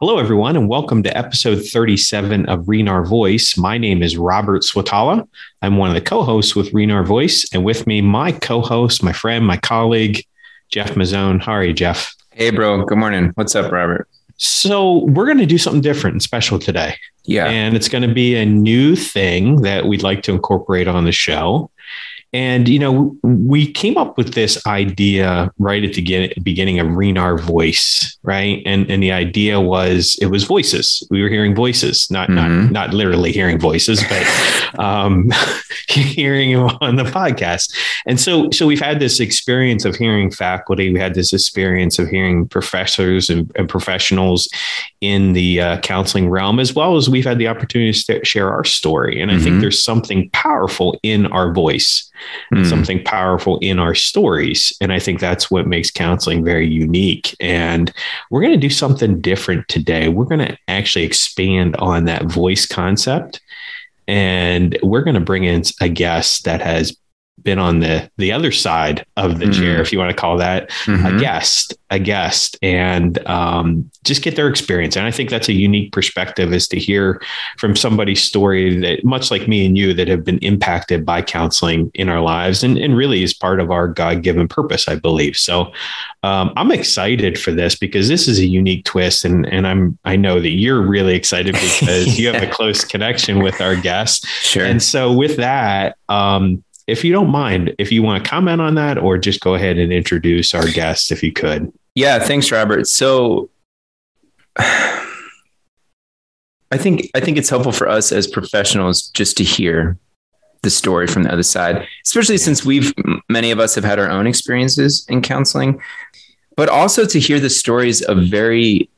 Hello, everyone, and welcome to episode 37 of Renar Voice. My name is Robert Swatala. I'm one of the co hosts with Renar Voice, and with me, my co host, my friend, my colleague, Jeff Mazzone. How are you, Jeff? Hey, bro. Good morning. What's up, Robert? So, we're going to do something different and special today. Yeah. And it's going to be a new thing that we'd like to incorporate on the show. And, you know, we came up with this idea right at the beginning of Renar Voice, right? And and the idea was it was voices. We were hearing voices, not mm-hmm. not not literally hearing voices, but um, hearing them on the podcast. And so so we've had this experience of hearing faculty. We had this experience of hearing professors and, and professionals in the uh, counseling realm, as well as we've had the opportunity to share our story. And I mm-hmm. think there's something powerful in our voice mm. something powerful in our stories. And I think that's what makes counseling very unique. And we're going to do something different today. We're going to actually expand on that voice concept. And we're going to bring in a guest that has been on the the other side of the mm-hmm. chair, if you want to call that mm-hmm. a guest, a guest, and um, just get their experience. And I think that's a unique perspective is to hear from somebody's story that, much like me and you, that have been impacted by counseling in our lives, and, and really is part of our God given purpose, I believe. So um, I'm excited for this because this is a unique twist, and and I'm I know that you're really excited because yeah. you have a close connection with our guest. Sure. And so with that. Um, if you don't mind, if you want to comment on that or just go ahead and introduce our guest if you could. Yeah, thanks, Robert. So I think I think it's helpful for us as professionals just to hear the story from the other side, especially since we've many of us have had our own experiences in counseling, but also to hear the stories of very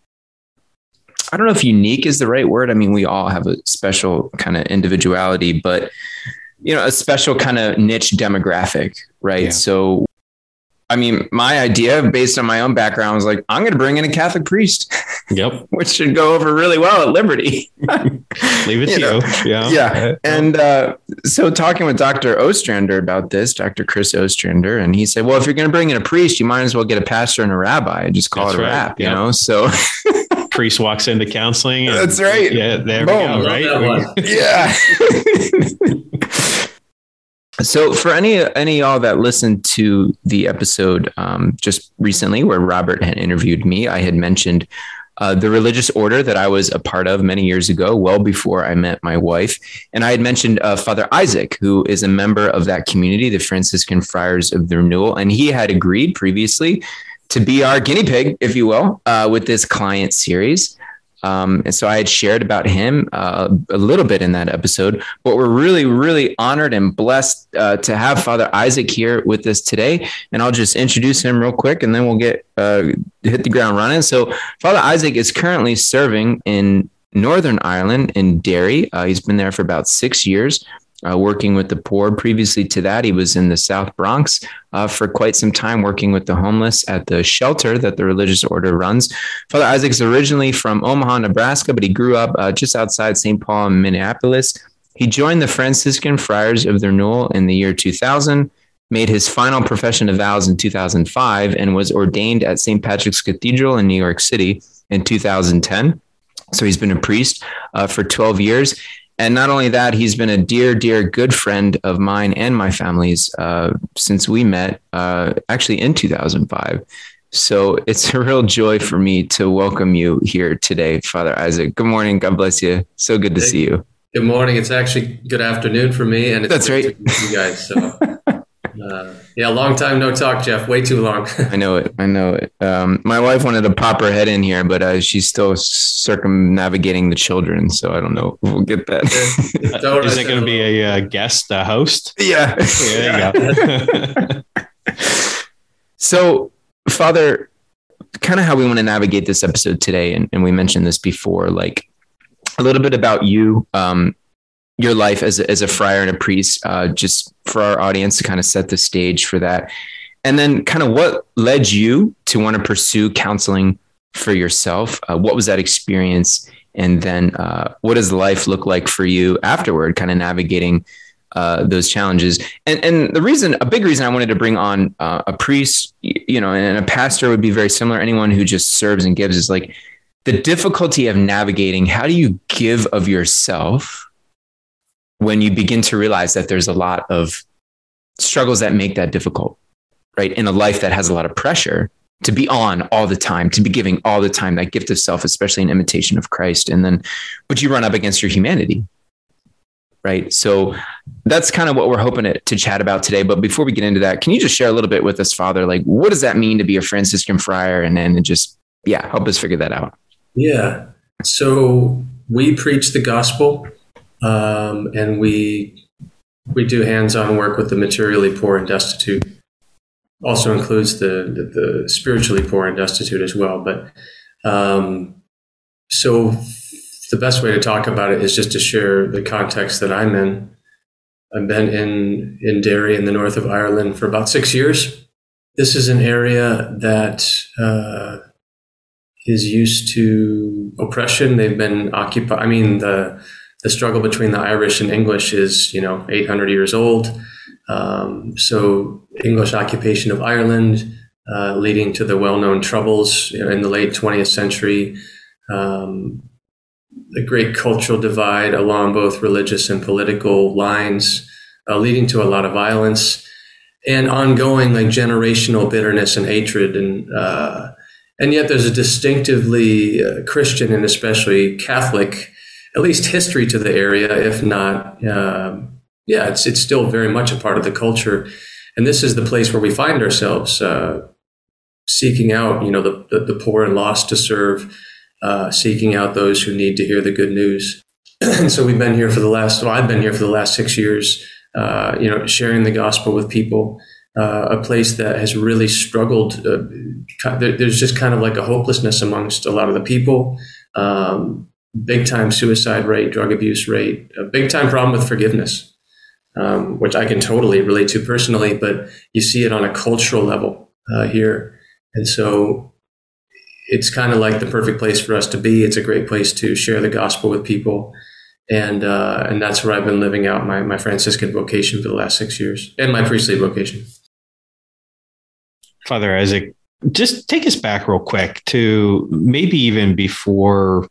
I don't know if unique is the right word. I mean, we all have a special kind of individuality, but you know, a special kind of niche demographic, right? Yeah. So, I mean, my idea based on my own background was like, I'm going to bring in a Catholic priest. Yep. which should go over really well at Liberty. Leave it you to know? you. Yeah. Yeah. And uh, so talking with Dr. Ostrander about this, Dr. Chris Ostrander, and he said, well, if you're going to bring in a priest, you might as well get a pastor and a rabbi. Just call That's it a right. rap, yep. you know? So priest walks into counseling. And, That's right. Yeah. There Boom. we go. Right. yeah. So, for any any y'all that listened to the episode um, just recently, where Robert had interviewed me, I had mentioned uh, the religious order that I was a part of many years ago, well before I met my wife, and I had mentioned uh, Father Isaac, who is a member of that community, the Franciscan Friars of the Renewal, and he had agreed previously to be our guinea pig, if you will, uh, with this client series. Um, and so I had shared about him uh, a little bit in that episode, but we're really, really honored and blessed uh, to have Father Isaac here with us today. And I'll just introduce him real quick and then we'll get uh, hit the ground running. So, Father Isaac is currently serving in Northern Ireland in Derry. Uh, he's been there for about six years uh, working with the poor. Previously to that, he was in the South Bronx uh, for quite some time, working with the homeless at the shelter that the religious order runs. Father Isaac's originally from Omaha, Nebraska, but he grew up uh, just outside St. Paul in Minneapolis. He joined the Franciscan Friars of the Renewal in the year 2000 made his final profession of vows in 2005 and was ordained at St. Patrick's Cathedral in New York City in 2010. So he's been a priest uh, for 12 years. And not only that, he's been a dear, dear, good friend of mine and my family's uh, since we met uh, actually in 2005. So it's a real joy for me to welcome you here today, Father Isaac. Good morning. God bless you. So good to see you. Good morning. It's actually good afternoon for me, and it's that's right. you guys. So Uh, yeah, long time no talk, Jeff. Way too long. I know it. I know it. Um, my wife wanted to pop her head in here, but uh, she's still circumnavigating the children, so I don't know. We'll get that. Is it going to be a uh, guest, a host? Yeah. yeah there you go. so, Father, kind of how we want to navigate this episode today, and, and we mentioned this before, like a little bit about you, um, your life as a, as a friar and a priest, uh, just for our audience to kind of set the stage for that. And then, kind of what led you to want to pursue counseling for yourself? Uh, what was that experience? And then, uh, what does life look like for you afterward, kind of navigating uh, those challenges? And, and the reason, a big reason I wanted to bring on uh, a priest, you know, and a pastor would be very similar. Anyone who just serves and gives is like, the difficulty of navigating how do you give of yourself when you begin to realize that there's a lot of struggles that make that difficult, right? In a life that has a lot of pressure to be on all the time, to be giving all the time, that gift of self, especially an imitation of Christ. And then, but you run up against your humanity, right? So that's kind of what we're hoping to, to, chat about today. But before we get into that, can you just share a little bit with us, Father? Like, what does that mean to be a Franciscan friar? And then just, yeah, help us figure that out. Yeah. So we preach the gospel um, and we we do hands-on work with the materially poor and destitute. Also includes the the, the spiritually poor and destitute as well. But um, so the best way to talk about it is just to share the context that I'm in. I've been in in Derry in the north of Ireland for about six years. This is an area that uh, is used to oppression. They've been occupied. I mean the the struggle between the Irish and English is, you know, 800 years old. Um, so English occupation of Ireland, uh, leading to the well-known troubles in the late 20th century, um, the great cultural divide along both religious and political lines, uh, leading to a lot of violence and ongoing like generational bitterness and hatred and uh, and yet there's a distinctively uh, Christian and especially Catholic at least history to the area, if not, uh, yeah, it's it's still very much a part of the culture. And this is the place where we find ourselves uh, seeking out, you know, the, the, the poor and lost to serve, uh, seeking out those who need to hear the good news. and so we've been here for the last, well, I've been here for the last six years, uh, you know, sharing the gospel with people. Uh, a place that has really struggled. Uh, there's just kind of like a hopelessness amongst a lot of the people. Um, big time suicide rate, drug abuse rate, a big time problem with forgiveness, um, which I can totally relate to personally, but you see it on a cultural level uh, here. And so it's kind of like the perfect place for us to be. It's a great place to share the gospel with people. And, uh, and that's where I've been living out my, my Franciscan vocation for the last six years and my priestly vocation. Father Isaac, just take us back real quick to maybe even before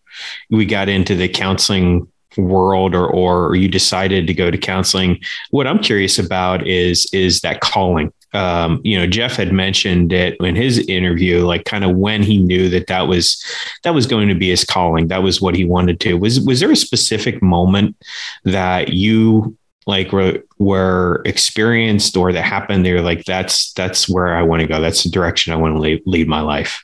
we got into the counseling world or or you decided to go to counseling. What i'm curious about is is that calling. Um, you know jeff had mentioned it in his interview like kind of when he knew that that was that was going to be his calling. That was what he wanted to. Was was there a specific moment that you like were, were experienced or that happened they're like that's that's where i want to go. That's the direction i want to lead, lead my life.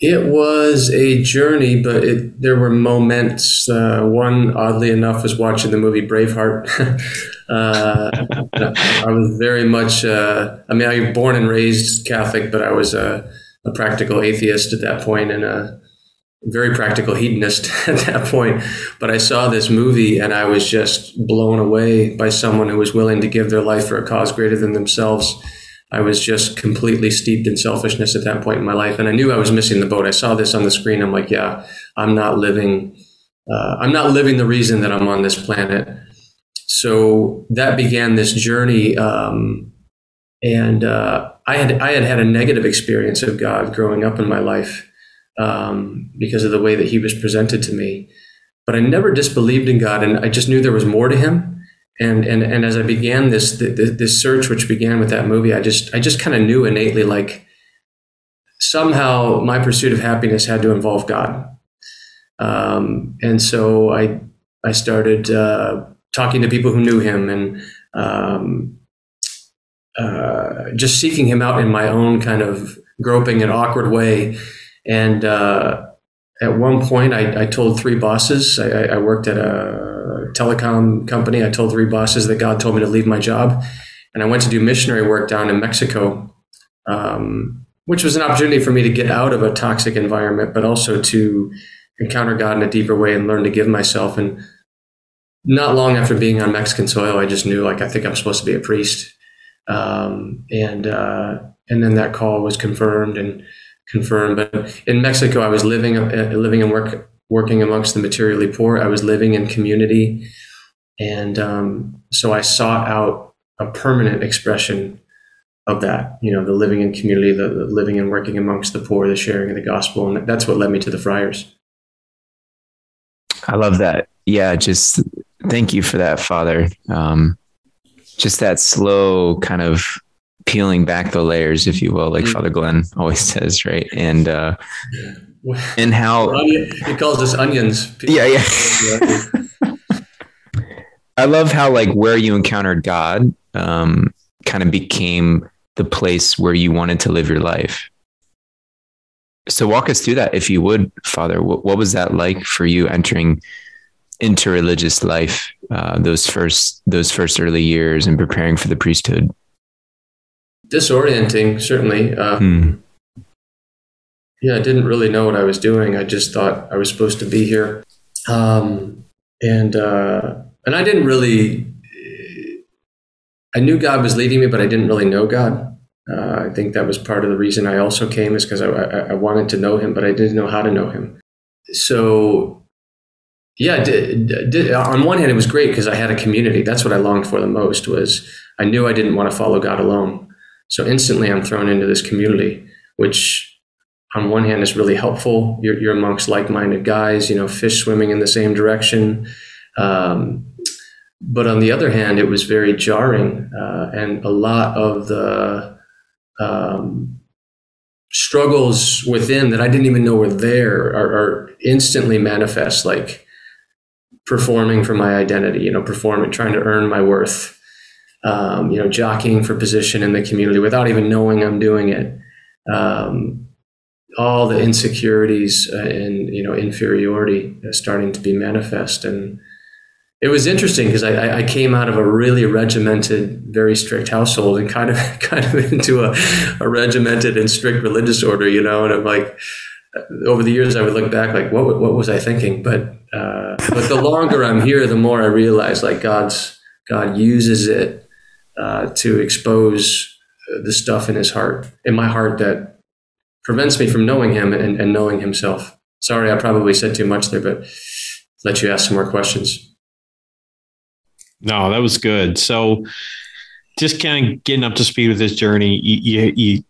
It was a journey but it, there were moments uh, one oddly enough was watching the movie braveheart. Uh, i was very much uh, i mean i was born and raised catholic but i was a, a practical atheist at that point and a very practical hedonist at that point. But I saw this movie and I was just blown away by someone who was willing to give their life for a cause greater than themselves. I was just completely steeped in selfishness at that point in my life. And I knew I was missing the boat. I saw this on the screen. I'm like, yeah, I'm not living, uh, I'm not living the reason that I'm on this planet. So that began this journey. Um, and uh, I had I had had a negative experience of God growing up in my life, um, because of the way that he was presented to me. But I never disbelieved in God, and I just knew there was more to him. And and and as I began this this search, which began with that movie, I just I just kind of knew innately like somehow my pursuit of happiness had to involve God. Um, and so I I started uh, talking to people who knew him and um, uh, just seeking him out in my own kind of groping and awkward way and uh, at one point, I, I told three bosses, I, I, worked at a telecom company. I told three bosses that God told me to leave my job. And I went to do missionary work down in Mexico, um, which was an opportunity for me to get out of a toxic environment, but also to encounter God in a deeper way and learn to give myself. And not long after being on Mexican soil, I just knew like I think I'm supposed to be a priest. Um, and uh, and then that call was confirmed, and confirm. But in Mexico, I was living uh, living and work working amongst the materially poor. I was living in community, and um, so I sought out a permanent expression of that. You know, the living in community, the, the living and working amongst the poor, the sharing of the gospel, and that's what led me to the Friars. I love that. Yeah, just thank you for that, Father. Um, just that slow kind of peeling back the layers, if you will, like mm-hmm. Father Glenn always says, right? And uh, and how he calls us onions. Yeah, yeah. I love how like where you encountered God um, kind of became the place where you wanted to live your life. So walk us through that, if you would, Father. What, what was that like for you entering into religious life uh, those first those first early years and preparing for the priesthood? Disorienting, certainly. Uh, hmm. Yeah, I didn't really know what I was doing. I just thought I was supposed to be here, um, and uh, and I didn't really. I knew God was leading me, but I didn't really know God. Uh, I think that was part of the reason I also came is because I, I, I, wanted to know Him, but I didn't know how to know Him. So yeah, did, did, on one hand, it was great because I had a community. That's what I longed for the most. Was I knew I didn't want to follow God alone. So instantly, I'm thrown into this community, which on one hand is really helpful. You're, you're amongst like-minded guys, you know, fish swimming in the same direction. Um, but on the other hand, it was very jarring, uh, and a lot of the um, struggles within that I didn't even know were there are, are instantly manifest, like performing for my identity, you know, performing, trying to earn my worth, um, you know, jockeying for position in the community without even knowing I'm doing it. Um, all the insecurities and you know inferiority starting to be manifest, and it was interesting because I, I, came out of a really regimented, very strict household and kind of kind of into a, a regimented and strict religious order, you know, and I'm like over the years, I would look back like, what what was I thinking? But uh, but the longer I'm here, the more I realize like God's God uses it uh, to expose the stuff in His heart, in my heart, that prevents me from knowing Him and, and knowing Himself. Sorry, I probably said too much there, but let you ask some more questions. No, that was good. So, just kind of getting up to speed with this journey, you, you, you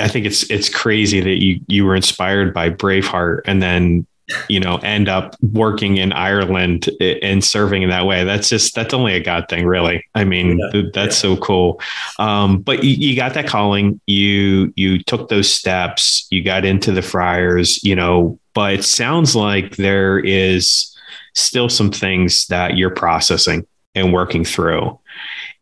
I think it's it's crazy that you you were inspired by Braveheart and then you know end up working in Ireland and serving in that way. That's just that's only a God thing, really. I mean, yeah, that's yeah. so cool. Um, but you, you got that calling. You you took those steps. You got into the Friars. You know, but it sounds like there is still some things that you're processing and working through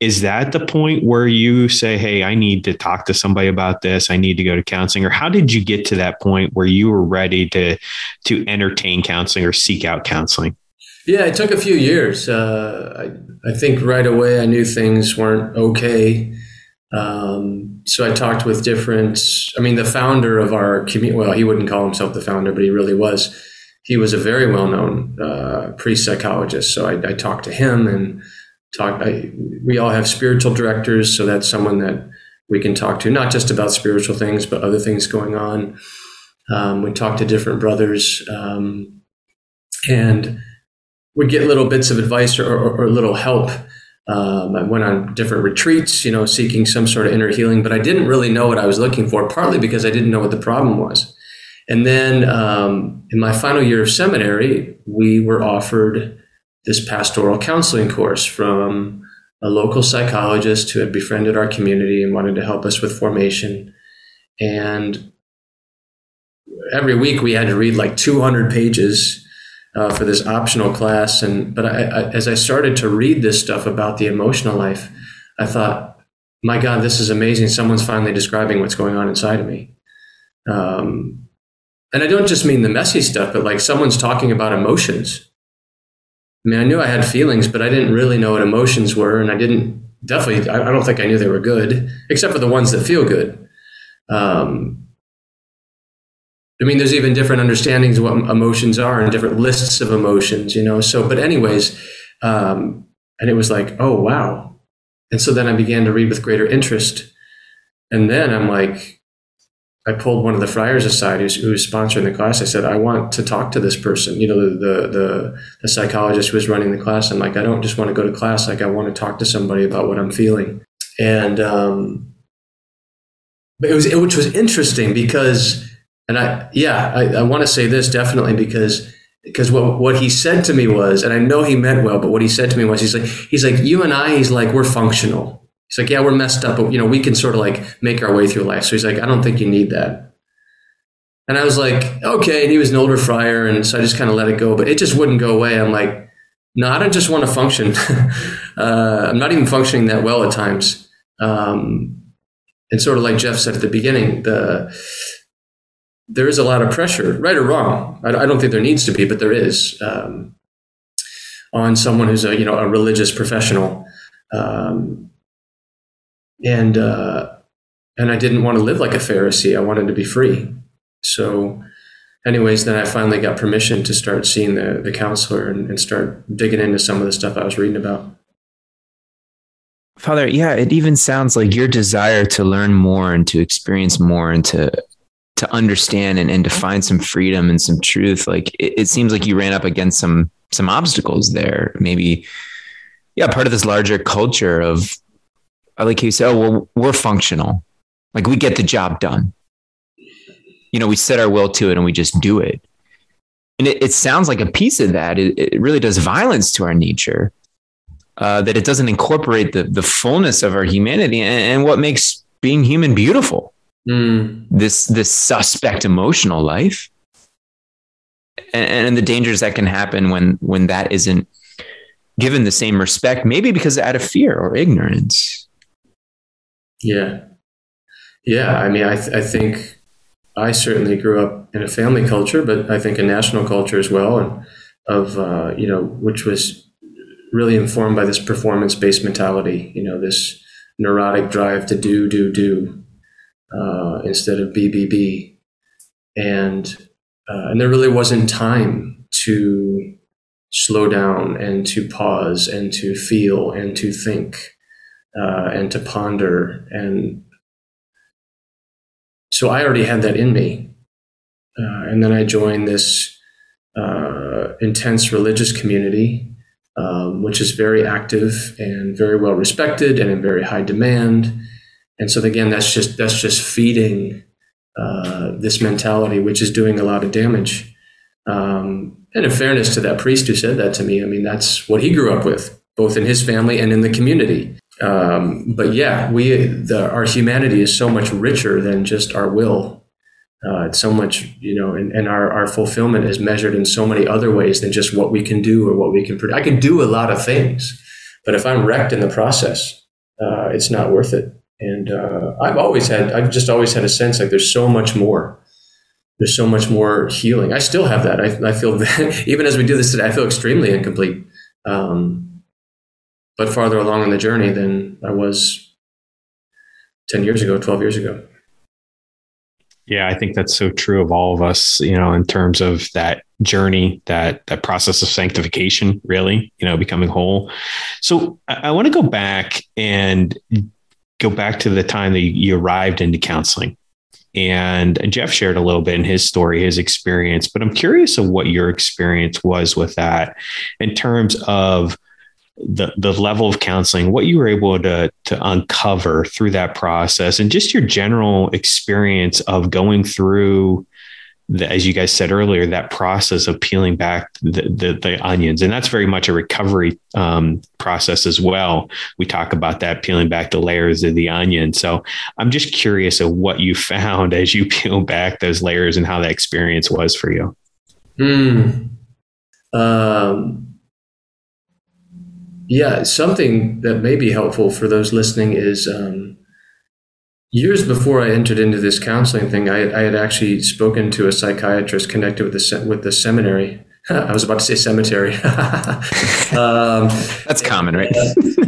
is that the point where you say hey i need to talk to somebody about this. I need to go to counseling or how did you get to that point where you were ready to to entertain counseling or seek out counseling? Yeah it took a few years. Uh, I, I think right away i knew things weren't okay. Um, so i talked with different i mean the founder of our community well he wouldn't call himself the founder but he really was. He was a very well-known uh, priest psychologist so I, I talked to him and talk. I, we all have spiritual directors, so that's someone that we can talk to, not just about spiritual things, but other things going on. Um, we talk to different brothers, um, and we get little bits of advice or, or, or little help. Um, I went on different retreats, you know, seeking some sort of inner healing, but I didn't really know what I was looking for, partly because I didn't know what the problem was. And then um, in my final year of seminary, we were offered this pastoral counseling course from a local psychologist who had befriended our community and wanted to help us with formation. And every week we had to read like 200 pages uh, for this optional class. And but I, I, as I started to read this stuff about the emotional life, I thought, my God, this is amazing. Someone's finally describing what's going on inside of me. Um, and I don't just mean the messy stuff, but like someone's talking about emotions I mean, I knew I had feelings, but I didn't really know what emotions were, and I didn't definitely. I, don't think I knew they were good, except for the ones that feel good. Um, I mean, there's even different understandings of what emotions are and different lists of emotions, you know. So, but anyways, um, and it was like, oh wow, and so then I began to read with greater interest, and then I'm like, I pulled one of the friars aside who's, who was sponsoring the class. I said, I want to talk to this person, you know, the, the, the, the psychologist who was running the class. I'm like, I don't just want to go to class. Like, I want to talk to somebody about what I'm feeling. And, um, but it was which was interesting because, and I yeah, I, I want to say this definitely because because what what he said to me was, and I know he meant well, but what he said to me was, he's like he's like you and I, he's like we're functional. He's like yeah, we're messed up, but you know we can sort of like make our way through life. So he's like I don't think you need that. And I was like, okay. And he was an older friar. And so I just kind of let it go, but it just wouldn't go away. I'm like, no, I don't just want to function. uh, I'm not even functioning that well at times. Um, and sort of like Jeff said at the beginning, the, there is a lot of pressure, right or wrong. I, I don't think there needs to be, but there is um, on someone who's a you know a religious professional, um, and uh, and I didn't want to live like a Pharisee. I wanted to be free. So, anyways, then I finally got permission to start seeing the, the counselor and, and start digging into some of the stuff I was reading about. Father, yeah, it even sounds like your desire to learn more and to experience more and to to understand and, and to find some freedom and some truth. Like it, it seems like you ran up against some some obstacles there. Maybe, yeah, part of this larger culture of I like you say, oh well, we're functional. Like we get the job done you know, we set our will to it and we just do it. And it, it sounds like a piece of that. It, it really does violence to our nature. Uh, that it doesn't incorporate the the fullness of our humanity and, and what makes being human beautiful. Mm. This this suspect emotional life, and, and the dangers that can happen when when that isn't given the same respect, maybe because out of fear or ignorance. Yeah, yeah. I mean, I th- I think I certainly grew up in a family culture, but I think a national culture as well, and of uh, you know, which was really informed by this performance-based mentality. You know, this neurotic drive to do, do, do uh, instead of be, be, be, and uh, and there really wasn't time to slow down and to pause and to feel and to think uh, and to ponder and so I already had that in me. Uh, and then I joined this uh, intense religious community, um, which is very active and very well respected and in very high demand. And so again, that's just that's just feeding uh, this mentality, which is doing a lot of damage. Um, and in fairness to that priest who said that to me, I mean that's what he grew up with, both in his family and in the community. Um, but yeah, we the, our humanity is so much richer than just our will. Uh, it's so much, you know, and, and our, our fulfillment is measured in so many other ways than just what we can do or what we can produce. I can do a lot of things, but if I'm wrecked in the process, uh, it's not worth it. And uh, I've always had, I've just always had a sense like there's so much more. There's so much more healing. I still have that. I, I feel even as we do this today, I feel extremely incomplete. Um, but farther along on the journey than I was 10 years ago, 12 years ago. Yeah, I think that's so true of all of us, you know, in terms of that journey, that that process of sanctification, really, you know, becoming whole. So I, I want to go back and go back to the time that you arrived into counseling. And Jeff shared a little bit in his story, his experience, but I'm curious of what your experience was with that in terms of the the level of counseling, what you were able to to uncover through that process, and just your general experience of going through the, as you guys said earlier, that process of peeling back the, the, the onions. And that's very much a recovery um, process as well. We talk about that peeling back the layers of the onion. So I'm just curious of what you found as you peel back those layers and how that experience was for you. Hmm. Um, yeah, something that may be helpful for those listening is um, years before I entered into this counseling thing, I, I, had actually spoken to a psychiatrist connected with the with the seminary. I was about to say cemetery. um, That's common, right?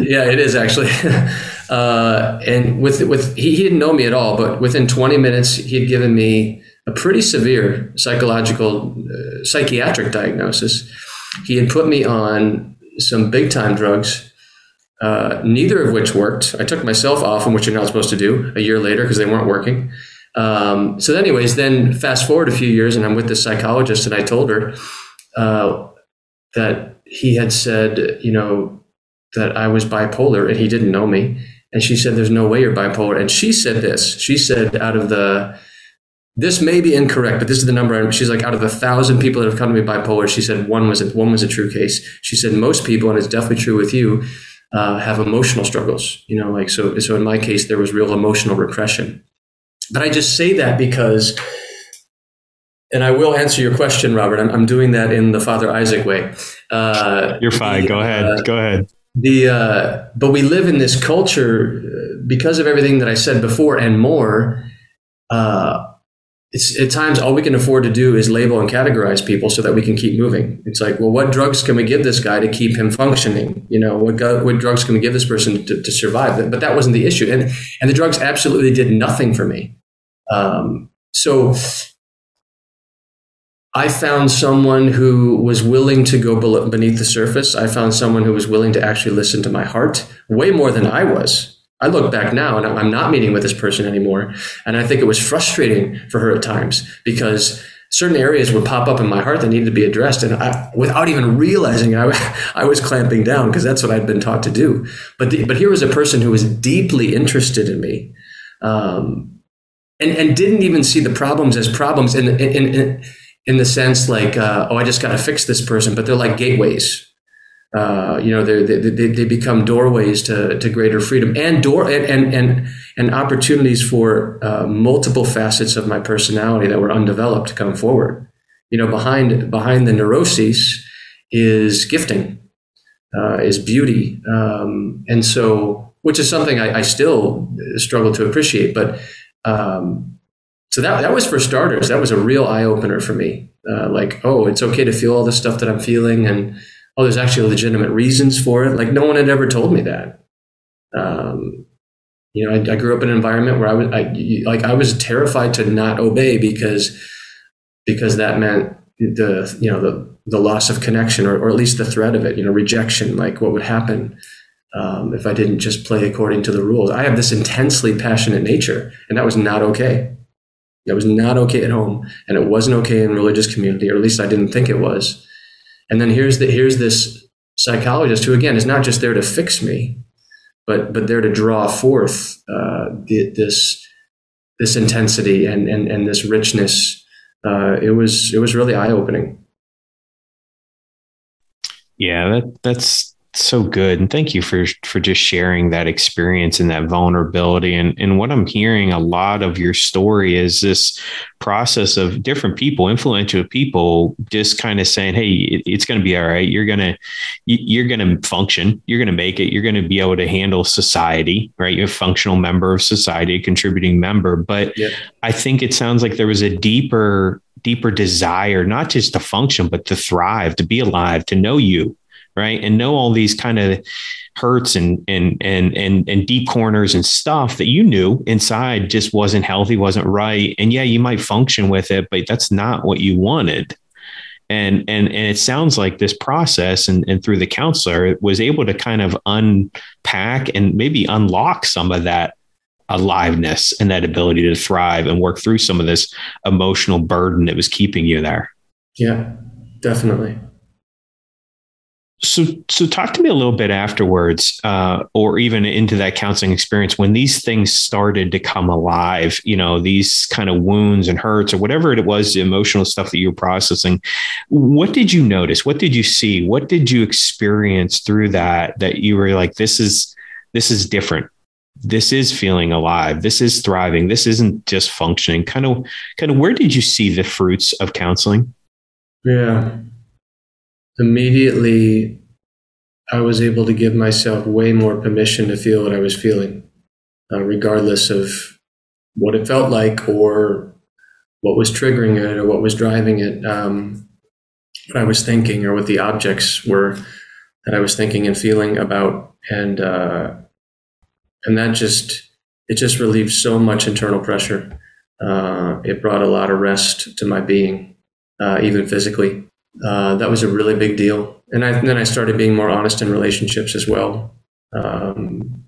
yeah, it is actually. Uh, and with with he, he didn't know me at all, but within 20 minutes, he had given me a pretty severe psychological uh, psychiatric diagnosis. He had put me on some big time drugs, uh, neither of which worked. I took myself off which you're not supposed to do, a year later because they weren't working. Um, so, anyways, then fast forward a few years, and I'm with this psychologist, and I told her uh, that he had said, you know, that I was bipolar, and he didn't know me, And she said, There's no way you're bipolar. And she said this. She said, out of the this may be incorrect, but this is the number. She's like, out of a thousand people that have come to me bipolar, she said one was a, one was a true case. She said most people, and it's definitely true with you, uh, have emotional struggles. You know, like so. So in my case, there was real emotional repression. But I just say that because, and I will answer your question, Robert. I'm, I'm doing that in the Father Isaac way. Uh, You're fine. The, Go ahead. Uh, Go ahead. The uh, but we live in this culture uh, because of everything that I said before and more. Uh, it's at times all we can afford to do is label and categorize people so that we can keep moving. It's like, well, what drugs can we give this guy to keep him functioning? You know, what, what drugs can we give this person to, to survive? But that wasn't the issue, and and the drugs absolutely did nothing for me. Um, so I found someone who was willing to go beneath the surface. I found someone who was willing to actually listen to my heart way more than I was. I look back now and I'm not meeting with this person anymore. And I think it was frustrating for her at times because certain areas would pop up in my heart that needed to be addressed. And I, without even realizing, I, I was clamping down because that's what I'd been taught to do. But, the, but here was a person who was deeply interested in me. Um, and, and didn't even see the problems as problems in, in, in, in the sense like, uh, oh, I just got to fix this person, but they're like gateways uh, you know, they, they, they become doorways to, to greater freedom and door and, and, and, opportunities for uh, multiple facets of my personality that were undeveloped to come forward. You know, behind, behind the neuroses is gifting, uh, is beauty. Um, and so, which is something I, I still struggle to appreciate, but, um, so that, that was for starters, that was a real eye opener for me. Uh, like, oh, it's okay to feel all the stuff that I'm feeling and, oh, there's actually legitimate reasons for it. Like no one had ever told me that. Um, you know, I, I, grew up in an environment where I was I, like I was terrified to not obey because because that meant the you know the the loss of connection or, or at least the threat of it. You know, rejection. Like what would happen um, if I didn't just play according to the rules? I have this intensely passionate nature, and that was not okay. That was not okay at home, and it wasn't okay in religious community, or at least I didn't think it was. And then here's the here's this psychologist who again is not just there to fix me, but but there to draw forth uh, the, this this intensity and and and this richness. Uh, it was it was really eye opening. Yeah, that that's so good and thank you for for just sharing that experience and that vulnerability. And and what i'm hearing a lot of your story is this process of different people influential people just kind of saying hey it, it's going to be all right. You're going to you're going to function. You're going to make it. You're going to be able to handle society right? You're a functional member of society a contributing member. But yep. i think it sounds like there was a deeper deeper desire not just to function but to thrive to be alive to know you right? And know all these kind of hurts and and and and and deep corners and stuff that you knew inside just wasn't healthy wasn't right. And yeah you might function with it but that's not what you wanted. And and and it sounds like this process and, and through the counselor was able to kind of unpack and maybe unlock some of that aliveness and that ability to thrive and work through some of this emotional burden that was keeping you there. Yeah definitely so, so talk to me a little bit afterwards, uh, or even into that counseling experience when these things started to come alive. You know, these kind of wounds and hurts, or whatever it was, the emotional stuff that you were processing. What did you notice? What did you see? What did you experience through that? That you were like, this is this is different. This is feeling alive. This is thriving. This isn't just functioning. Kind of, kind of. Where did you see the fruits of counseling? Yeah immediately I was able to give myself way more permission to feel what I was feeling, uh, regardless of what it felt like or what was triggering it or what was driving it, um, what I was thinking or what the objects were that I was thinking and feeling about, and uh, and that just it just relieved so much internal pressure. Uh, it brought a lot of rest to my being, uh, even physically uh, that was a really big deal. And, I, and, then I started being more honest in relationships as well. Um,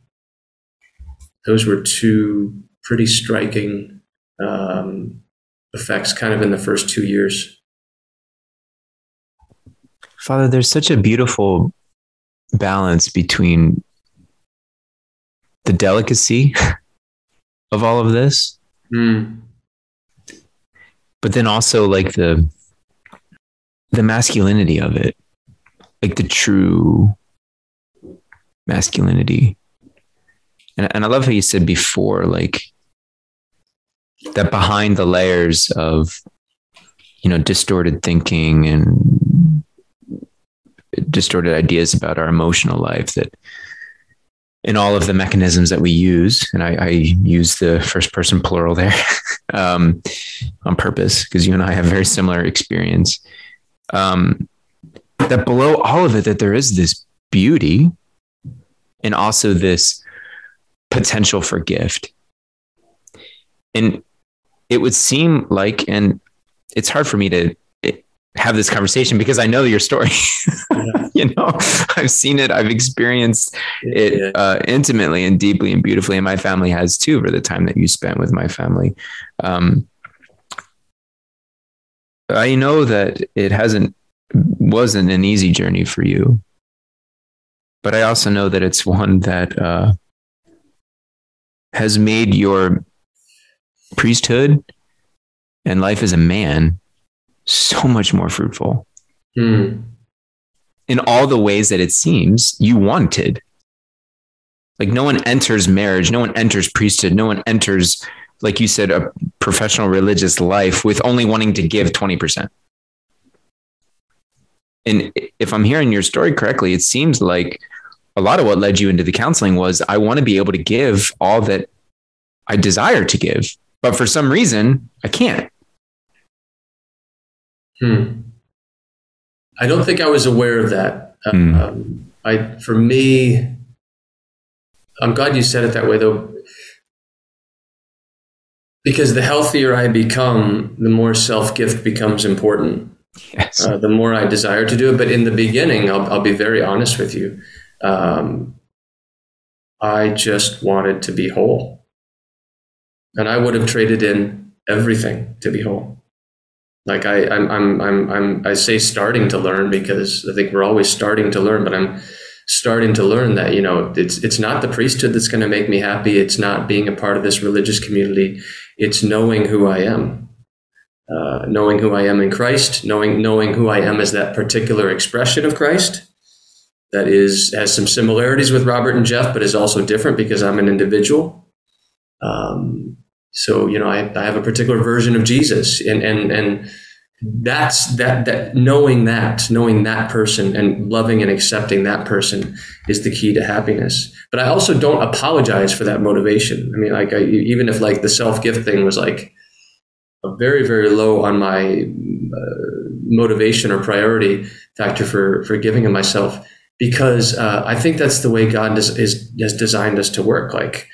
those were two pretty striking um, effects, kind of in the first two years. Father, there's such a beautiful balance between the delicacy of all of this. Mm. But then also like the the masculinity of it. Like the true masculinity. And and I love how you said before, like that behind the layers of you know distorted thinking and distorted ideas about our emotional life that in all of the mechanisms that we use, and I, I use the first person plural there um, on purpose because you and I have very similar experience. Um, that below all of it, that there is this beauty and also this potential for gift. And it would seem like, and it's hard for me to have this conversation because I know your story. Yeah. you know, I've seen it, I've experienced it uh, intimately and deeply and beautifully, and my family has too for the time that you spent with my family. Um, I know that it hasn't wasn't an easy journey for you, but I also know that it's one that uh, has made your priesthood and life as a man so much more fruitful mm. in all the ways that it seems you wanted. Like no one enters marriage, no one enters priesthood, no one enters, like you said, a professional religious life with only wanting to give 20%. And if I'm hearing your story correctly, it seems like a lot of what led you into the counseling was I want to be able to give all that I desire to give, but for some reason I can't. Hmm. I don't think I was aware of that. Hmm. Um, I, for me, I'm glad you said it that way, though, because the healthier I become, the more self gift becomes important. Yes. Uh, the more I desire to do it. But in the beginning, I'll, I'll be very honest with you. Um, I just wanted to be whole. And I would have traded in everything to be whole. Like I, I'm, I'm, I'm, I'm, I say starting to learn because I think we're always starting to learn, but I'm starting to learn that, you know, it's, it's not the priesthood that's going to make me happy. It's not being a part of this religious community. It's knowing who I am, uh, knowing who I am in Christ, knowing, knowing who I am as that particular expression of Christ that is, has some similarities with Robert and Jeff, but is also different because I'm an individual. Um, so, you know, I, I have a particular version of Jesus and, and, and that's that, that knowing that, knowing that person and loving and accepting that person is the key to happiness. But I also don't apologize for that motivation. I mean, like I, even if like the self gift thing was like very, very low on my uh, motivation or priority factor for, for giving of myself, because uh, I think that's the way God is, is, has designed us to work. Like,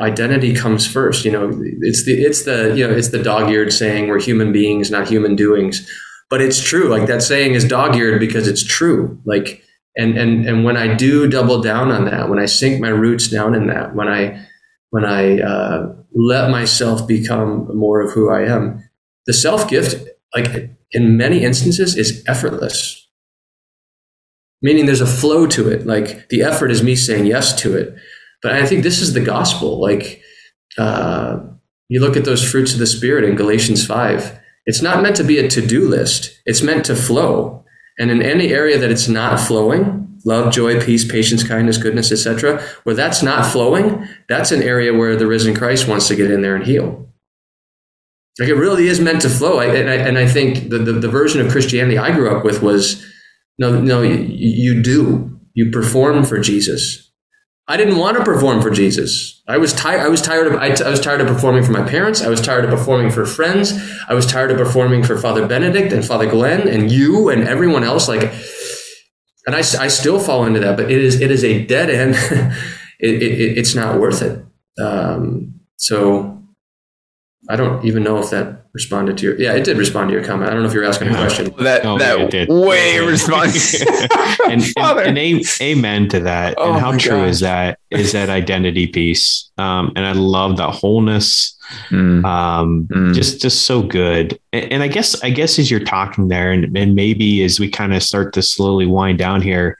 identity comes first. You know, it's the it's the you know it's the dog-eared saying we're human beings, not human doings. But it's true. Like that saying is dog-eared because it's true. Like and and and when I do double down on that, when I sink my roots down in that, when I when I uh, let myself become more of who I am, the self gift, like in many instances, is effortless. Meaning there's a flow to it. Like the effort is me saying yes to it. But I think this is the gospel. Like uh, you look at those fruits of the spirit in Galatians five. It's not meant to be a to-do list. It's meant to flow. And in any area that it's not flowing, love, joy, peace, patience, kindness, goodness, etc., where that's not flowing, that's an area where the risen Christ wants to get in there and heal. Like it really is meant to flow. I, and, I, and I think the, the, the, version of Christianity I grew up with was no, no, you, you do. You perform for Jesus. I didn't want to perform for Jesus. I was tired. I was tired of. I, t- I was tired of performing for my parents. I was tired of performing for friends. I was tired of performing for Father Benedict and Father Glenn and you and everyone else. Like, and I, I still fall into that. But it is it is a dead end. it, it, it's not worth it. Um, so I don't even know if that responded to your yeah it did respond to your comment i don't know if you're asking a question that no, that did. way responds and, and, and a, amen to that oh and how true gosh. is that is that identity piece um, and i love that wholeness mm. Um, mm. just just so good and, and, i guess i guess as you're talking there and, and maybe as we kind of start to slowly wind down here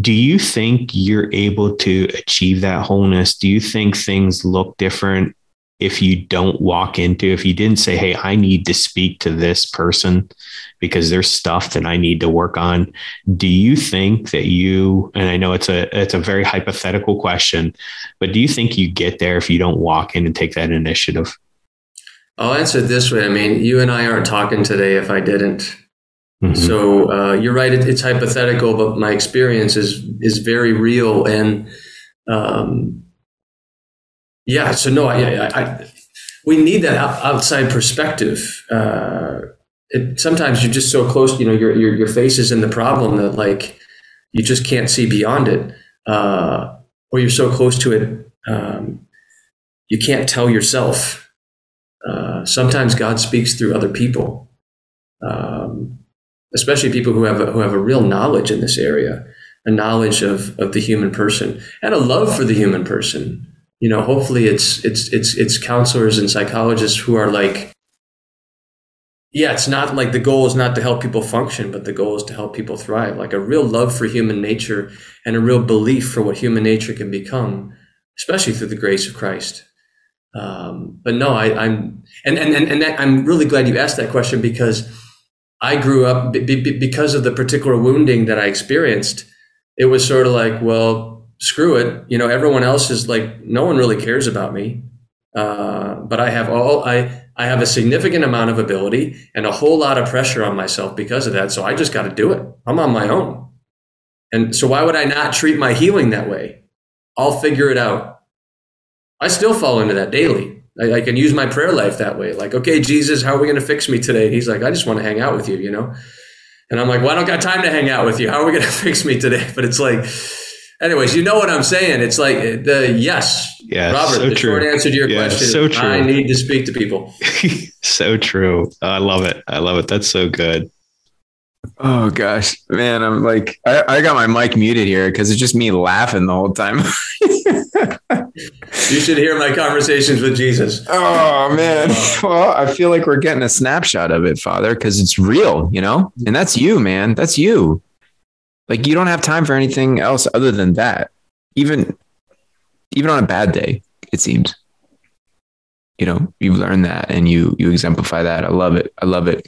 do you think you're able to achieve that wholeness? Do you think things look different if you don't walk into, if you didn't say, Hey, I need to speak to this person because there's stuff that I need to work on. Do you think that you, and I know it's a, it's a very hypothetical question, but do you think you get there if you don't walk in and take that initiative? I'll answer it this way. I mean, you and I aren't talking today if I didn't. Mm-hmm. So uh, you're right; it, it's hypothetical, but my experience is is very real, and um, yeah. So no, I, I, I we need that outside perspective. Uh, it, sometimes you're just so close, you know, your, your your face is in the problem that like you just can't see beyond it, uh, or you're so close to it, um, you can't tell yourself. Uh, sometimes God speaks through other people. Um, especially people who have a, who have a real knowledge in this area, a knowledge of of the human person and a love for the human person. You know, hopefully it's it's it's it's counselors and psychologists who are like yeah, it's not like the goal is not to help people function, but the goal is to help people thrive. Like a real love for human nature and a real belief for what human nature can become, especially through the grace of Christ. Um, but no, I, am and and and, and that, I'm really glad you asked that question because I grew up b- b- because of the particular wounding that I experienced. It was sort of like, well, screw it. You know, everyone else is like, no one really cares about me. Uh, but I have all, I, I have a significant amount of ability and a whole lot of pressure on myself because of that. So I just got to do it. I'm on my own. And so why would I not treat my healing that way? I'll figure it out. I still fall into that daily. I, I, can use my prayer life that way. Like, okay, Jesus, how are we going to fix me today? He's like, I just want to hang out with you, you know? And I'm like, well, I don't got time to hang out with you. How are we going to fix me today? But it's like, anyways, you know what I'm saying? It's like uh, the yes, yes Robert. So the true. short answer to your yes, question so true. I need to speak to people. so true. I love it. I love it. That's so good. Oh gosh, man, I'm like, I, I got my mic muted here because it's just me laughing the whole time. you should hear my conversations with Jesus. Oh man, well, I feel like we're getting a snapshot of it, Father, because it's real, you know, and that's you, man. That's you. Like you don't have time for anything else other than that. Even, even on a bad day, it seems. You know, you've learned that, and you you exemplify that. I love it. I love it.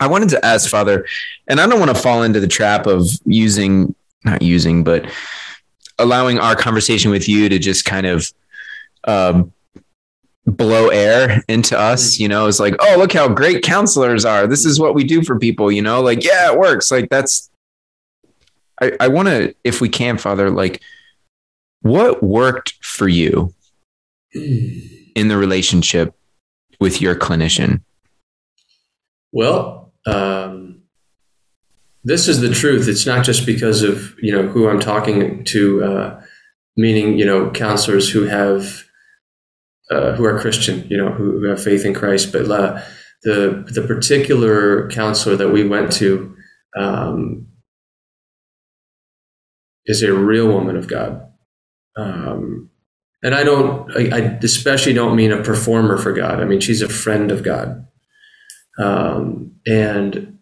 I wanted to ask Father, and I don't want to fall into the trap of using, not using, but allowing our conversation with you to just kind of um, blow air into us. You know, it's like, oh, look how great counselors are. This is what we do for people. You know, like yeah, it works. Like that's. I I want to, if we can, Father, like, what worked for you in the relationship with your clinician? Well, um, this is the truth. It's not just because of you know who I'm talking to, uh, meaning you know counselors who have uh, who are Christian, you know, who, who have faith in Christ, but uh, the the particular counselor that we went to um, is a real woman of God. Um, and I don't, I, I, especially don't mean a performer for God. I mean, she's a friend of God. Um, and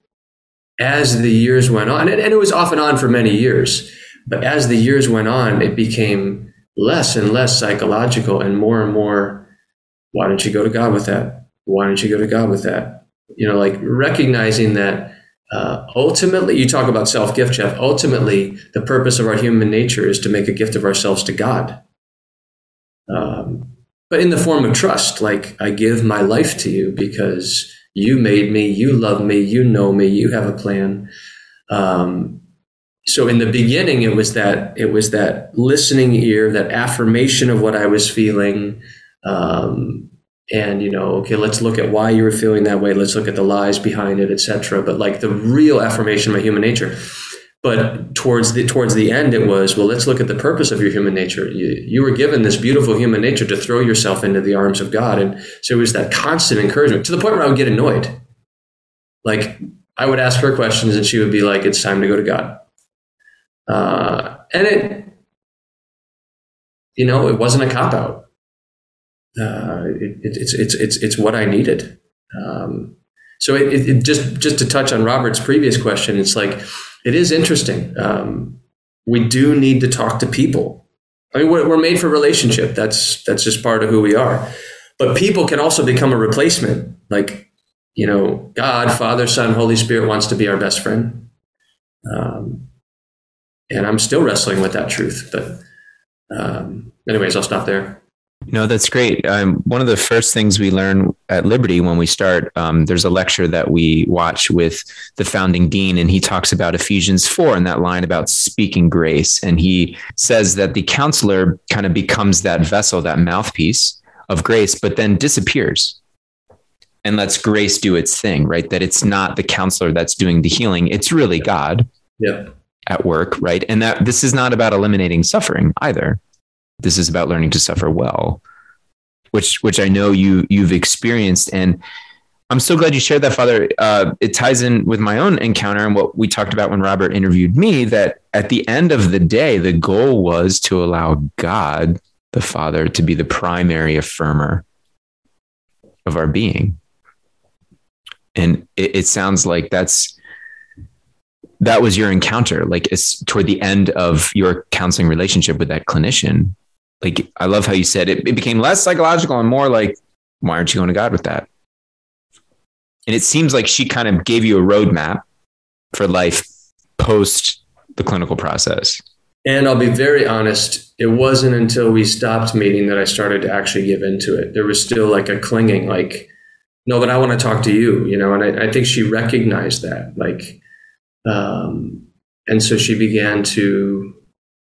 as the years went on, and, and it was off and on for many years, but as the years went on, it became less and less psychological and more and more, why don't you go to God with that? Why don't you go to God with that? You know, like recognizing that uh, ultimately, you talk about self gift, Jeff. Ultimately, the purpose of our human nature is to make a gift of ourselves to God. Um, but in the form of trust, like I give my life to you because you made me, you love me, you know me, you have a plan. Um, so in the beginning, it was that it was that listening ear, that affirmation of what I was feeling, um, and you know, okay, let's look at why you were feeling that way. Let's look at the lies behind it, etc. But like the real affirmation of my human nature. But towards the towards the end, it was well. Let's look at the purpose of your human nature. You, you were given this beautiful human nature to throw yourself into the arms of God, and so it was that constant encouragement to the point where I would get annoyed. Like I would ask her questions, and she would be like, "It's time to go to God," uh, and it, you know, it wasn't a cop out. Uh, it, it, it's it's it's it's what I needed. Um, so it, it, just just to touch on Robert's previous question, it's like it is interesting. Um, we do need to talk to people. I mean, we're, we're made for relationship. That's that's just part of who we are. But people can also become a replacement. Like, you know, God, Father, Son, Holy Spirit wants to be our best friend. Um, and I'm still wrestling with that truth. But, um, anyways, I'll stop there. No, that's great. Um, one of the first things we learn at Liberty when we start, um, there's a lecture that we watch with the founding dean, and he talks about Ephesians 4 and that line about speaking grace. And he says that the counselor kind of becomes that vessel, that mouthpiece of grace, but then disappears and lets grace do its thing, right? That it's not the counselor that's doing the healing, it's really God. Yep. At work, right? And that this is not about eliminating suffering either this is about learning to suffer well, which which I know you you've experienced, and I'm so glad you shared that, Father. Uh, it ties in with my own encounter and what we talked about when Robert interviewed me. That at the end of the day, the goal was to allow God, the Father, to be the primary affirmer of our being, and it, it sounds like that's that was your encounter like it's toward the end of your counseling relationship with that clinician like I love how you said it, it became less psychological and more like, why aren't you going to God with that? And it seems like she kind of gave you a roadmap for life post the clinical process. And I'll be very honest, it wasn't until we stopped meeting that I started to actually give into it. There was still like a clinging, like, no, but I want to talk to you, you know, and I, I think she recognized that. Like, um, and so she began to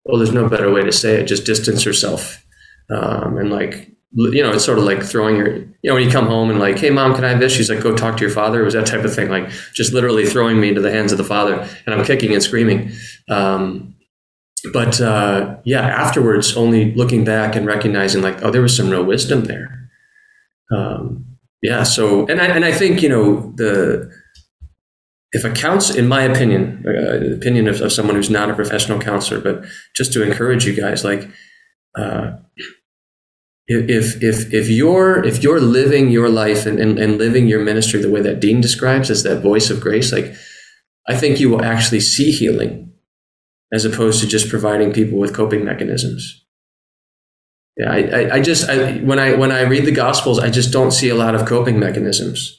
well, there's no better way to say it. Just distance yourself, um, and like you know, it's sort of like throwing your, you know, when you come home and like, hey, mom, can I have this? She's like, go talk to your father. It was that type of thing, like just literally throwing me into the hands of the father, and I'm kicking and screaming. Um, but uh, yeah, afterwards, only looking back and recognizing like, oh, there was some real wisdom there. Um, yeah. So, and I and I think you know the if a counselor, in my opinion, uh, opinion of, of, someone who's not a professional counselor, but just to encourage you guys, like, uh, if if if you're if you're living your life and, and, and living your ministry the way that Dean describes as that voice of grace, like, I think you will actually see healing, as opposed to just providing people with coping mechanisms. Yeah, I, I, I just I, when I when I read the Gospels, I just don't see a lot of coping mechanisms.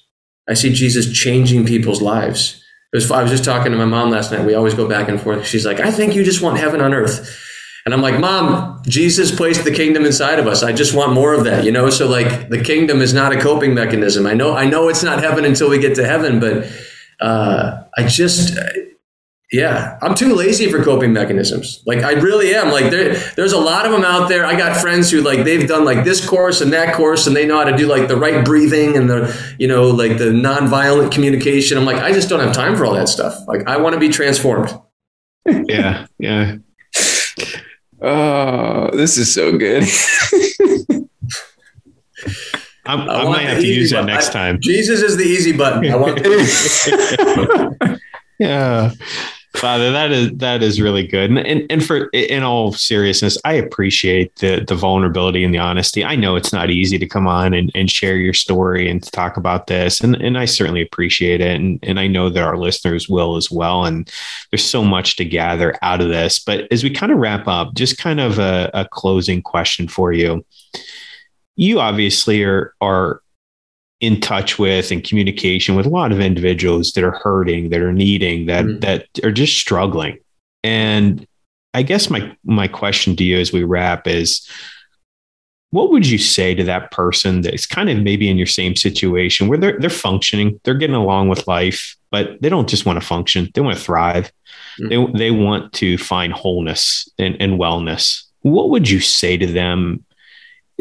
I see Jesus changing people's lives was, I was just talking to my mom last night. We always go back and forth. She's like, I think you just want heaven on earth. And I'm like, Mom, Jesus placed the kingdom inside of us. I just want more of that, you know? So like the kingdom is not a coping mechanism. I know, I know it's not heaven until we get to heaven, but uh, I just, yeah, I'm too lazy for coping mechanisms. Like I really am. Like there, there's a lot of them out there. I got friends who like they've done like this course and that course, and they know how to do like the right breathing and the you know like the nonviolent communication. I'm like, I just don't have time for all that stuff. Like I want to be transformed. yeah, yeah. Oh, this is so good. i I, might have to use that next I, time. Jesus is the easy button. I want. To. Yeah. Father, that is that is really good, and, and and for in all seriousness, I appreciate the the vulnerability and the honesty. I know it's not easy to come on and, and share your story and to talk about this, and and I certainly appreciate it, and and I know that our listeners will as well. And there's so much to gather out of this. But as we kind of wrap up, just kind of a, a closing question for you. You obviously are are in touch with and communication with a lot of individuals that are hurting, that are needing, that mm-hmm. that are just struggling. And I guess my my question to you as we wrap is what would you say to that person that's kind of maybe in your same situation where they're they're functioning, they're getting along with life, but they don't just want to function, they want to thrive. Mm-hmm. They they want to find wholeness and, and wellness. What would you say to them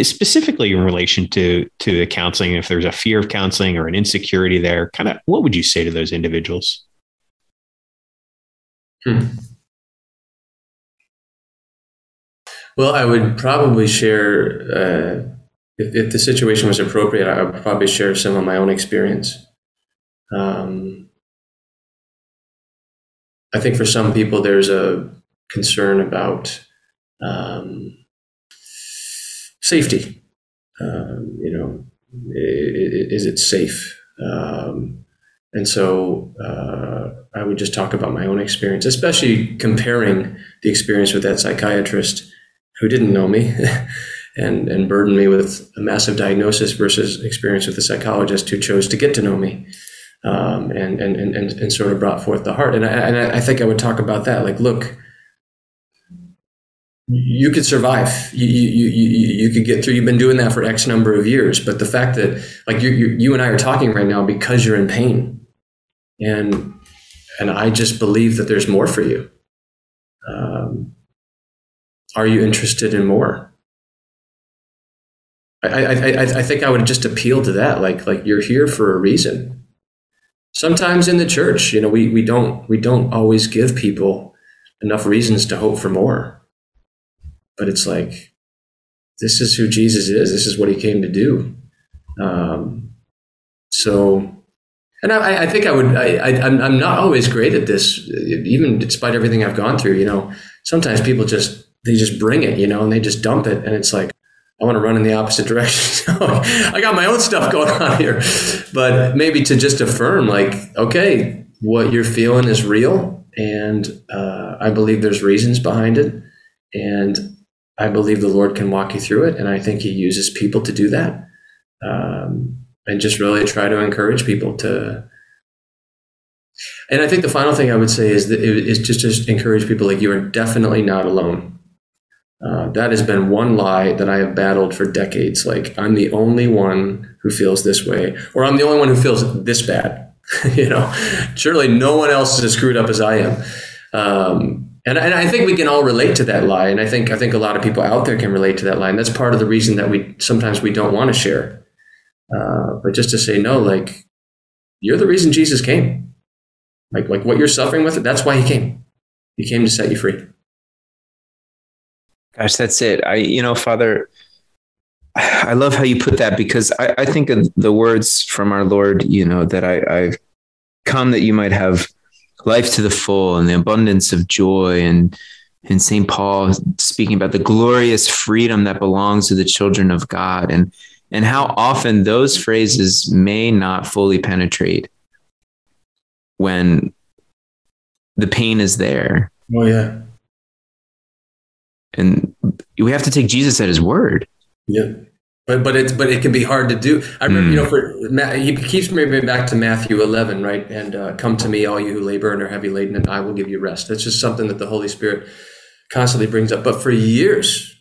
specifically in relation to to the counseling. If there's a fear of counseling or an insecurity there kind of what would you say to those individuals? Hmm. well i would probably share uh, if, if, the situation was appropriate i would probably share some of my own experience. Um, i think for some people there's a concern about um, safety. Um, you know, is it safe? Um, And so uh, I would just talk about my own experience, especially comparing the experience with that psychiatrist who didn't know me and, and burdened me with a massive diagnosis versus experience with a psychologist who chose to get to know me. Um, and, and, and, and sort of brought forth the heart. And I, and I think I would talk about that. Like, look, you could survive. You, you, you, you could get through. You've been doing that for X number of years. But the fact that, like, you, you, you and I are talking right now because you're in pain. And, and I just believe that there's more for you. Um, are you interested in more? I, I, I, I think I would just appeal to that. Like, like you're here for a reason. Sometimes in the church, you know, we, we don't, we don't always give people enough reasons to hope for more. But it's like, this is who Jesus is. This is what he came to do. Um, so, and I, I think I would, I, I'm not always great at this, even despite everything I've gone through, you know, sometimes people just, they just bring it, you know, and they just dump it. And it's like, I want to run in the opposite direction. I got my own stuff going on here. But maybe to just affirm, like, okay, what you're feeling is real. And uh, I believe there's reasons behind it. And I believe the Lord can walk you through it. And I think He uses people to do that. Um, and just really try to encourage people to. And I think the final thing I would say is that is just just encourage people like you are definitely not alone. Uh, that has been one lie that I have battled for decades. Like I'm the only one who feels this way, or I'm the only one who feels this bad. you know, surely no one else is as screwed up as I am. Um, and, and I think we can all relate to that lie. And I think I think a lot of people out there can relate to that lie. And that's part of the reason that we sometimes we don't want to share. Uh, but just to say no, like you're the reason Jesus came. Like like what you're suffering with, that's why he came. He came to set you free. Gosh, that's it. I, you know, Father, I love how you put that because I, I think of the words from our Lord, you know, that I, I've come that you might have life to the full and the abundance of joy and and St. Paul speaking about the glorious freedom that belongs to the children of God and and how often those phrases may not fully penetrate when the pain is there. Oh yeah and we have to take Jesus at his word. Yeah. But, but it's but it can be hard to do. I remember, mm. you know, for he keeps bringing back to Matthew 11, right? And uh, come to me, all you who labor and are heavy laden, and I will give you rest. That's just something that the Holy Spirit constantly brings up. But for years,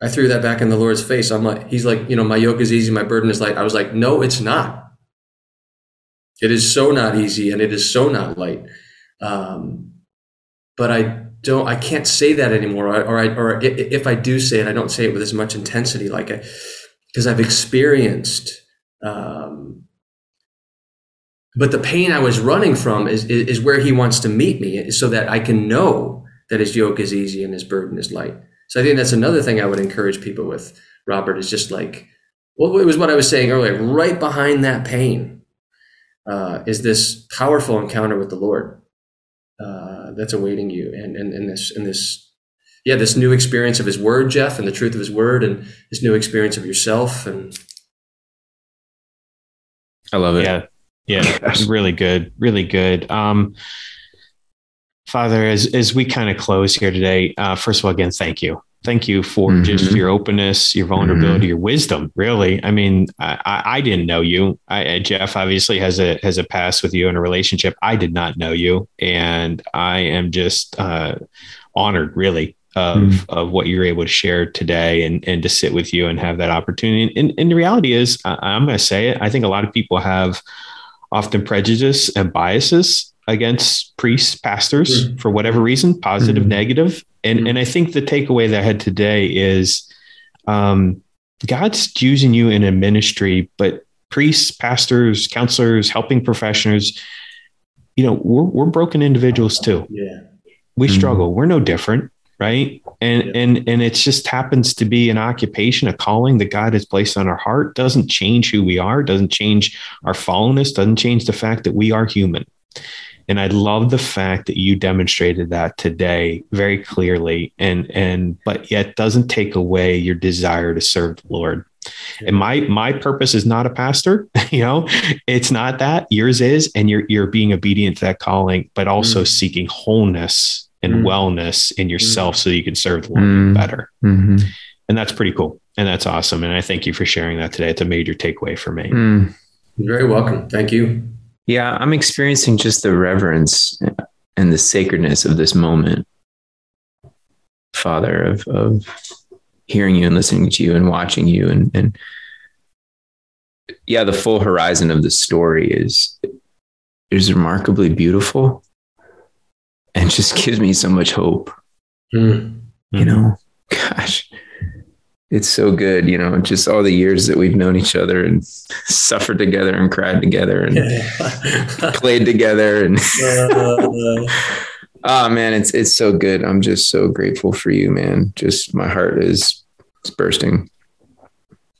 I threw that back in the Lord's face. I'm like, he's like, you know, my yoke is easy, my burden is light. I was like, no, it's not. It is so not easy, and it is so not light. Um, but I don't I can't say that anymore or, or I or if I do say it I don't say it with as much intensity like I because I've experienced um, but the pain I was running from is, is, is where he wants to meet me so that I can know that his yoke is easy and his burden is light. So I think that's another thing I would encourage people with Robert is just like well it was what I was saying earlier right behind that pain uh, is this powerful encounter with the Lord uh, that's awaiting you and, and, and this and this yeah this new experience of his word jeff and the truth of his word and this new experience of yourself and i love it yeah yeah really good really good um father as as we kind of close here today uh first of all again thank you thank you for mm-hmm. just your openness, your vulnerability, mm-hmm. your wisdom. Really, I mean, I, I didn't know you. I, Jeff obviously has a has a past with you in a relationship. I did not know you, and I am just uh, honored, really, of mm-hmm. of what you're able to share today, and and to sit with you and have that opportunity. And, and the reality is, I'm going to say it. I think a lot of people have often prejudice and biases against priests, pastors mm-hmm. for whatever reason, positive, mm-hmm. negative. And mm-hmm. and I think the takeaway that I had today is um, God's using you in a ministry, but priests, pastors, counselors, helping professionals, you know, we're we're broken individuals too. Yeah. We mm-hmm. struggle. We're no different, right? And yeah. and and it just happens to be an occupation, a calling that God has placed on our heart. Doesn't change who we are, doesn't change our fallenness, doesn't change the fact that we are human. And I love the fact that you demonstrated that today very clearly and and but yet doesn't take away your desire to serve the Lord. And my my purpose is not a pastor, you know, it's not that. Yours is, and you're you're being obedient to that calling, but also mm. seeking wholeness and mm. wellness in yourself mm. so you can serve the Lord mm. better. Mm-hmm. And that's pretty cool. And that's awesome. And I thank you for sharing that today. It's a major takeaway for me. Mm. You're very welcome. Thank you. Yeah, I'm experiencing just the reverence and the sacredness of this moment, Father, of, of hearing you and listening to you and watching you and, and yeah, the full horizon of the story is is remarkably beautiful and just gives me so much hope. Mm. You hmm. know, gosh, it's so good, you know, just all the years that we've known each other and suffered together and cried together and played together and oh man, it's it's so good. I'm just so grateful for you, man. Just my heart is, is bursting.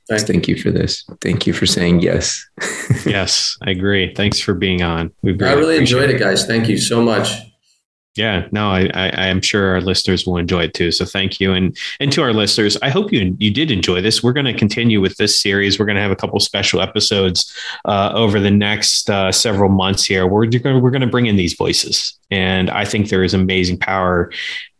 Thank, thank you for this. Thank you for saying yes. yes, I agree. Thanks for being on. We really I really enjoyed it, guys. Thank you so much. Yeah, no, I, I, am sure our listeners will enjoy it too. So thank you, and and to our listeners, I hope you you did enjoy this. We're going to continue with this series. We're going to have a couple special episodes uh, over the next uh, several months here. We're going we're going to bring in these voices, and I think there is amazing power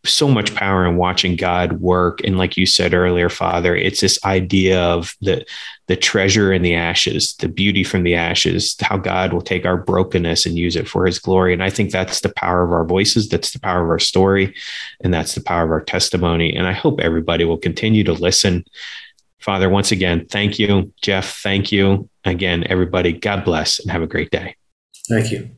so much power in watching God work. And like you said earlier, Father, it's this idea of the the treasure in the ashes, the beauty from the ashes, how God will take our brokenness and use it for his glory. And I think that's the power of our voices, that's the power of our story, and that's the power of our testimony. And I hope everybody will continue to listen. Father, once again, thank you. Jeff, thank you. Again, everybody, God bless and have a great day. Thank you.